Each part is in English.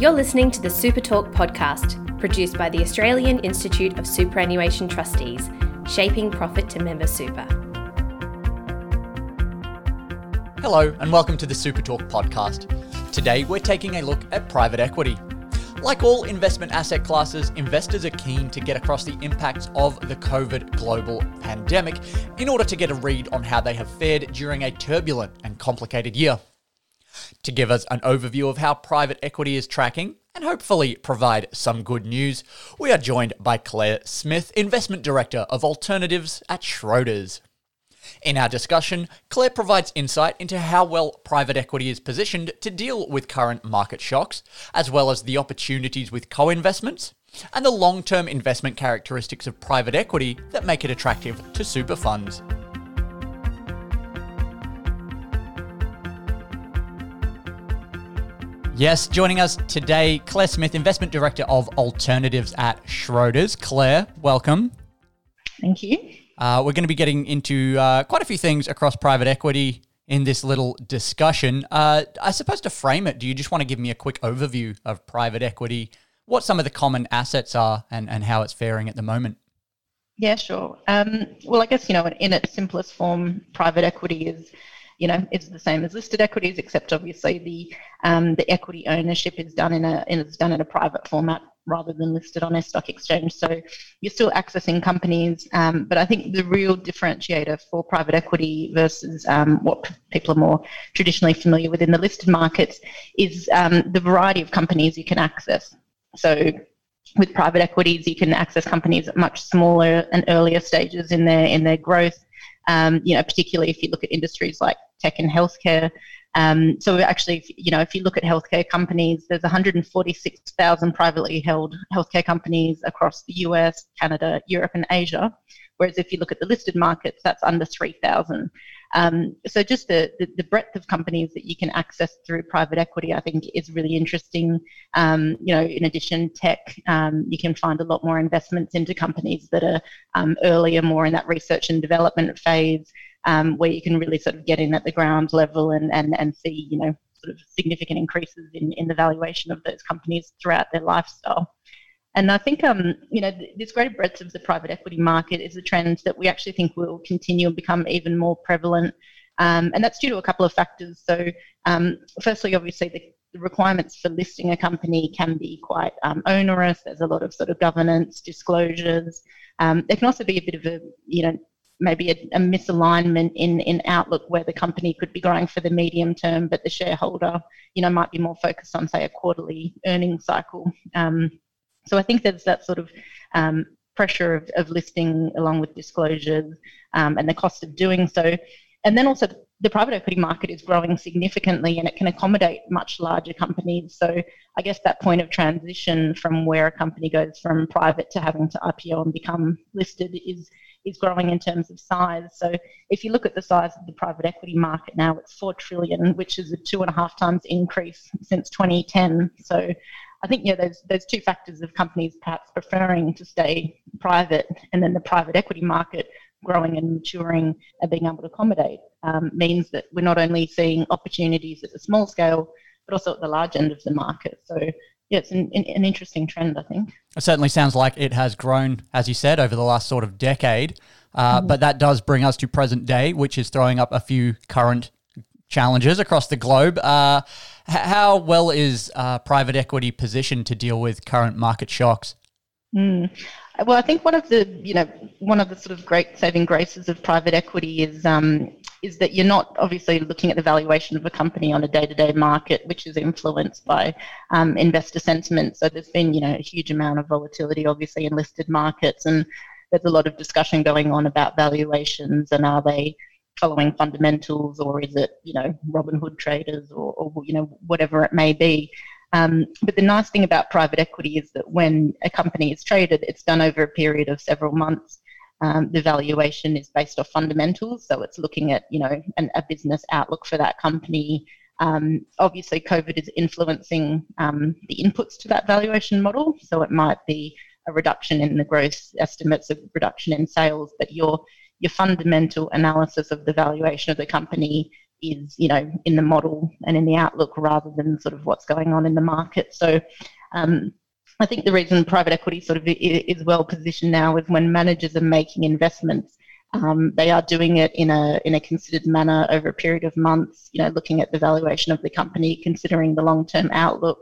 You're listening to the Super Talk podcast, produced by the Australian Institute of Superannuation Trustees, shaping profit to member super. Hello, and welcome to the Super Talk podcast. Today, we're taking a look at private equity. Like all investment asset classes, investors are keen to get across the impacts of the COVID global pandemic in order to get a read on how they have fared during a turbulent and complicated year. To give us an overview of how private equity is tracking and hopefully provide some good news, we are joined by Claire Smith, Investment Director of Alternatives at Schroders. In our discussion, Claire provides insight into how well private equity is positioned to deal with current market shocks, as well as the opportunities with co investments and the long term investment characteristics of private equity that make it attractive to super funds. Yes, joining us today, Claire Smith, Investment Director of Alternatives at Schroders. Claire, welcome. Thank you. Uh, we're going to be getting into uh, quite a few things across private equity in this little discussion. Uh, I suppose to frame it, do you just want to give me a quick overview of private equity, what some of the common assets are, and, and how it's faring at the moment? Yeah, sure. Um, well, I guess, you know, in its simplest form, private equity is you know, it's the same as listed equities, except obviously the um, the equity ownership is done in a is done in a private format rather than listed on a stock exchange. So you're still accessing companies, um, but I think the real differentiator for private equity versus um, what people are more traditionally familiar with in the listed markets is um, the variety of companies you can access. So with private equities, you can access companies at much smaller and earlier stages in their in their growth. Um, you know, particularly if you look at industries like tech and healthcare. Um, so actually, if, you know, if you look at healthcare companies, there's 146,000 privately held healthcare companies across the US, Canada, Europe, and Asia. Whereas if you look at the listed markets, that's under 3,000. Um, so just the, the, the, breadth of companies that you can access through private equity, I think, is really interesting. Um, you know, in addition, tech, um, you can find a lot more investments into companies that are um, earlier, more in that research and development phase um, where you can really sort of get in at the ground level and, and, and see, you know, sort of significant increases in, in the valuation of those companies throughout their lifestyle. And I think, um, you know, this greater breadth of the private equity market is a trend that we actually think will continue and become even more prevalent. Um, and that's due to a couple of factors. So, um, firstly, obviously, the, the, requirements for listing a company can be quite um, onerous. There's a lot of sort of governance disclosures. Um, there can also be a bit of a, you know, maybe a, a, misalignment in, in outlook where the company could be growing for the medium term, but the shareholder, you know, might be more focused on, say, a quarterly earnings cycle. Um, so I think there's that sort of um, pressure of, of, listing along with disclosures um, and the cost of doing so. And then also the private equity market is growing significantly and it can accommodate much larger companies. So I guess that point of transition from where a company goes from private to having to IPO and become listed is is growing in terms of size. So if you look at the size of the private equity market now, it's four trillion, which is a two and a half times increase since 2010. So I think yeah, those those two factors of companies perhaps preferring to stay private, and then the private equity market growing and maturing and being able to accommodate um, means that we're not only seeing opportunities at the small scale, but also at the large end of the market. So yeah, it's an, an interesting trend, I think. It certainly sounds like it has grown, as you said, over the last sort of decade. Uh, mm. But that does bring us to present day, which is throwing up a few current challenges across the globe. Uh, how well is uh, private equity positioned to deal with current market shocks? Mm. Well, I think one of the you know one of the sort of great saving graces of private equity is um, is that you're not obviously looking at the valuation of a company on a day-to-day market, which is influenced by um, investor sentiment. So there's been you know a huge amount of volatility, obviously, in listed markets, and there's a lot of discussion going on about valuations and are they following fundamentals or is it you know Robin Hood traders or, or you know whatever it may be. Um, but the nice thing about private equity is that when a company is traded, it's done over a period of several months. Um, the valuation is based off fundamentals, so it's looking at you know an, a business outlook for that company. Um, obviously, COVID is influencing um, the inputs to that valuation model, so it might be a reduction in the growth estimates, a reduction in sales, but your your fundamental analysis of the valuation of the company is, you know, in the model and in the outlook rather than sort of what's going on in the market. So um, I think the reason private equity sort of is well positioned now is when managers are making investments, um, they are doing it in a in a considered manner over a period of months. You know, looking at the valuation of the company, considering the long term outlook.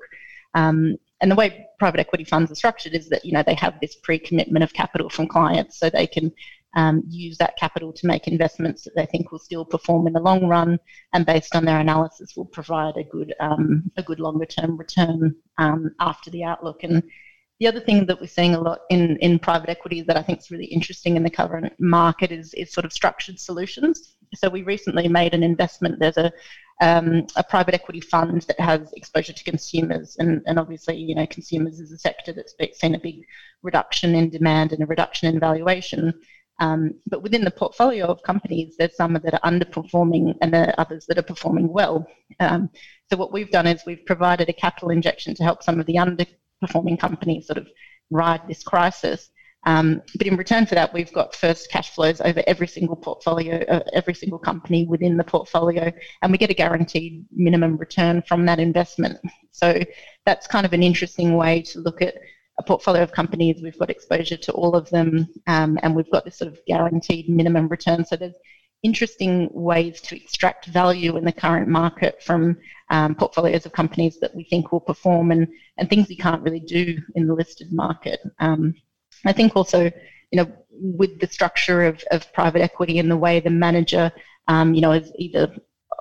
Um, and the way private equity funds are structured is that you know they have this pre-commitment of capital from clients, so they can um, use that capital to make investments that they think will still perform in the long run, and based on their analysis, will provide a good um, a good longer term return um, after the outlook. And the other thing that we're seeing a lot in, in private equity that I think is really interesting in the current market is, is sort of structured solutions. So we recently made an investment. There's a um, a private equity fund that has exposure to consumers, and, and obviously, you know, consumers is a sector that's seen a big reduction in demand and a reduction in valuation. Um, but within the portfolio of companies, there's some that are underperforming and there are others that are performing well. Um, so what we've done is we've provided a capital injection to help some of the underperforming companies sort of ride this crisis. Um, but in return for that, we've got first cash flows over every single portfolio, uh, every single company within the portfolio, and we get a guaranteed minimum return from that investment. So that's kind of an interesting way to look at a portfolio of companies. We've got exposure to all of them, um, and we've got this sort of guaranteed minimum return. So there's interesting ways to extract value in the current market from um, portfolios of companies that we think will perform and, and things you can't really do in the listed market. Um, I think also, you know, with the structure of, of private equity and the way the manager, um, you know, is either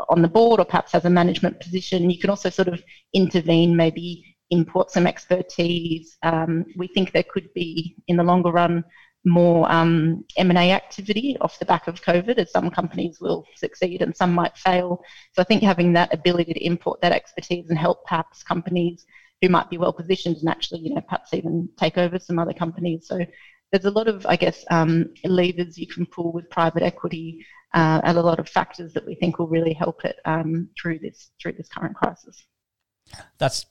on the board or perhaps has a management position, you can also sort of intervene, maybe import some expertise. Um, we think there could be, in the longer run, more um, M&A activity off the back of COVID, as some companies will succeed and some might fail. So I think having that ability to import that expertise and help perhaps companies who might be well positioned and actually, you know, perhaps even take over some other companies. So there's a lot of, I guess, um, levers you can pull with private equity uh, and a lot of factors that we think will really help it um, through this through this current crisis. That's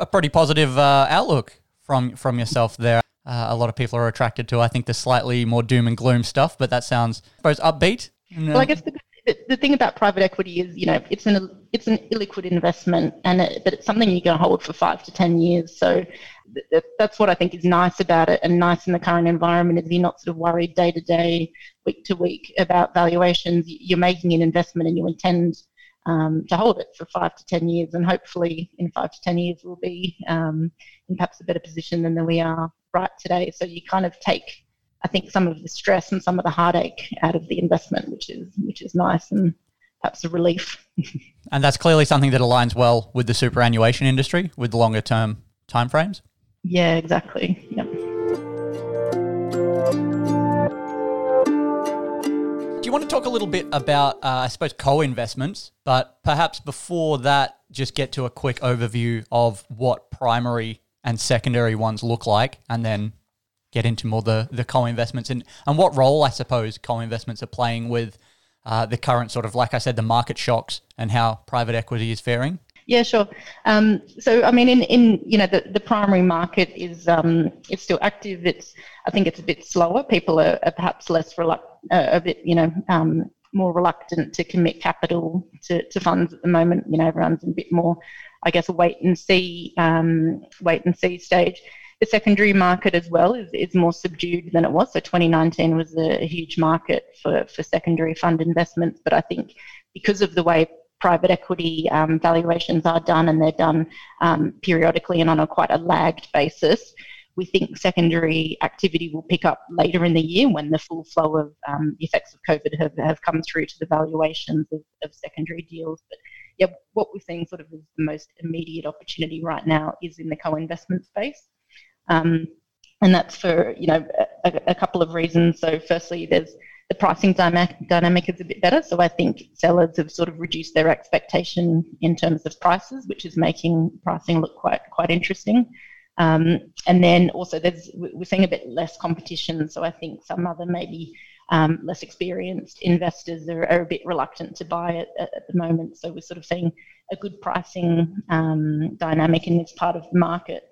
a pretty positive uh, outlook from from yourself there. Uh, a lot of people are attracted to, I think, the slightly more doom and gloom stuff, but that sounds, I suppose, upbeat. Well, I guess the the, the thing about private equity is, you know, it's an it's an illiquid investment, and it, but it's something you can hold for five to ten years. So th- that's what I think is nice about it, and nice in the current environment is you're not sort of worried day to day, week to week about valuations. You're making an investment, and you intend um, to hold it for five to ten years, and hopefully in five to ten years we'll be um, in perhaps a better position than we are right today. So you kind of take I think some of the stress and some of the heartache out of the investment, which is which is nice and perhaps a relief. and that's clearly something that aligns well with the superannuation industry with the longer term timeframes. Yeah, exactly. You want to talk a little bit about, uh, I suppose, co-investments, but perhaps before that, just get to a quick overview of what primary and secondary ones look like, and then get into more the, the co-investments and, and what role I suppose co-investments are playing with uh, the current sort of, like I said, the market shocks and how private equity is faring? Yeah, sure. Um, so, I mean, in, in you know, the, the primary market is um, it's still active. It's I think it's a bit slower. People are, are perhaps less reluctant, uh, a bit you know, um, more reluctant to commit capital to, to funds at the moment. You know, everyone's a bit more, I guess, a wait and see, um, wait and see stage the secondary market as well is, is more subdued than it was. So 2019 was a, huge market for, for secondary fund investments, but I think because of the way private equity um, valuations are done and they're done um, periodically and on a quite a lagged basis, we think secondary activity will pick up later in the year when the full flow of um, the effects of COVID have, have come through to the valuations of, of secondary deals. But yeah, what we're seeing sort of is the most immediate opportunity right now is in the co-investment space. Um, and that's for you know a, a, couple of reasons. So firstly, there's the pricing dynamic, dynamic is a bit better. So I think sellers have sort of reduced their expectation in terms of prices, which is making pricing look quite quite interesting. Um, and then also there's we're seeing a bit less competition. So I think some other maybe um, less experienced investors are, are, a bit reluctant to buy it at, at, the moment. So we're sort of seeing a good pricing um, dynamic in this part of the market.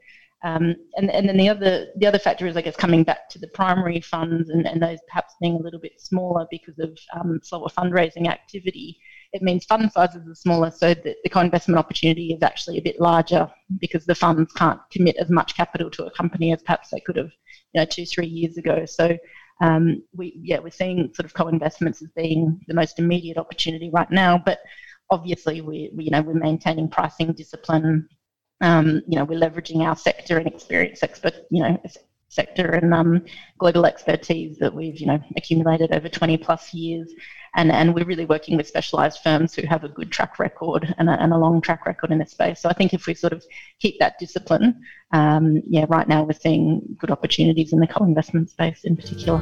Um, and, and then the other the other factor is, I guess, coming back to the primary funds and, and those perhaps being a little bit smaller because of um, slower fundraising activity. it means fund sizes are smaller, so the, the co-investment opportunity is actually a bit larger because the funds can't commit as much capital to a company as perhaps they could have, you know, two three years ago. So um, we yeah we're seeing sort of co-investments as being the most immediate opportunity right now, but obviously we, we you know we're maintaining pricing discipline. Um, you know we're leveraging our sector and experience expert you know sector and um, global expertise that we've you know accumulated over 20 plus years. And, and we're really working with specialized firms who have a good track record and a, and a long track record in this space. So i think if we sort of keep that discipline um, yeah right now we're seeing good opportunities in the co-investment space in particular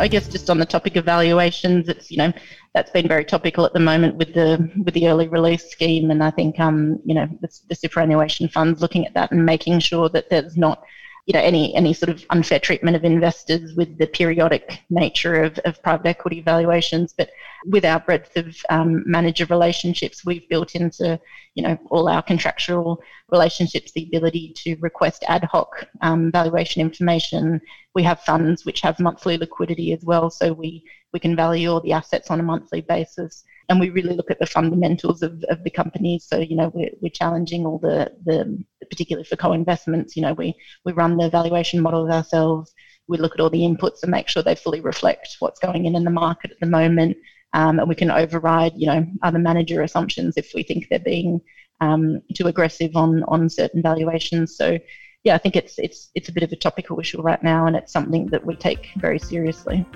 I guess just on the topic of valuations, it's you know that's been very topical at the moment with the with the early release scheme, and I think um you know the, the superannuation funds looking at that and making sure that there's not you know any any sort of unfair treatment of investors with the periodic nature of, of private equity valuations. But with our breadth of um, manager relationships we've built into you know all our contractual relationships the ability to request ad hoc um, valuation information. We have funds which have monthly liquidity as well so we we can value all the assets on a monthly basis and we really look at the fundamentals of, of the companies. So, you know, we're, we're challenging all the, the, particularly for co-investments, you know, we, we run the valuation models ourselves. We look at all the inputs and make sure they fully reflect what's going in in the market at the moment. Um, and we can override, you know, other manager assumptions if we think they're being um, too aggressive on, on certain valuations. So, yeah, I think it's, it's, it's a bit of a topical issue right now and it's something that we take very seriously.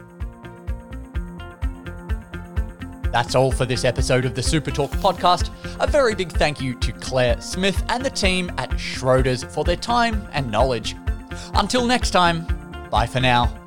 That's all for this episode of the Super Talk podcast. A very big thank you to Claire Smith and the team at Schroders for their time and knowledge. Until next time, bye for now.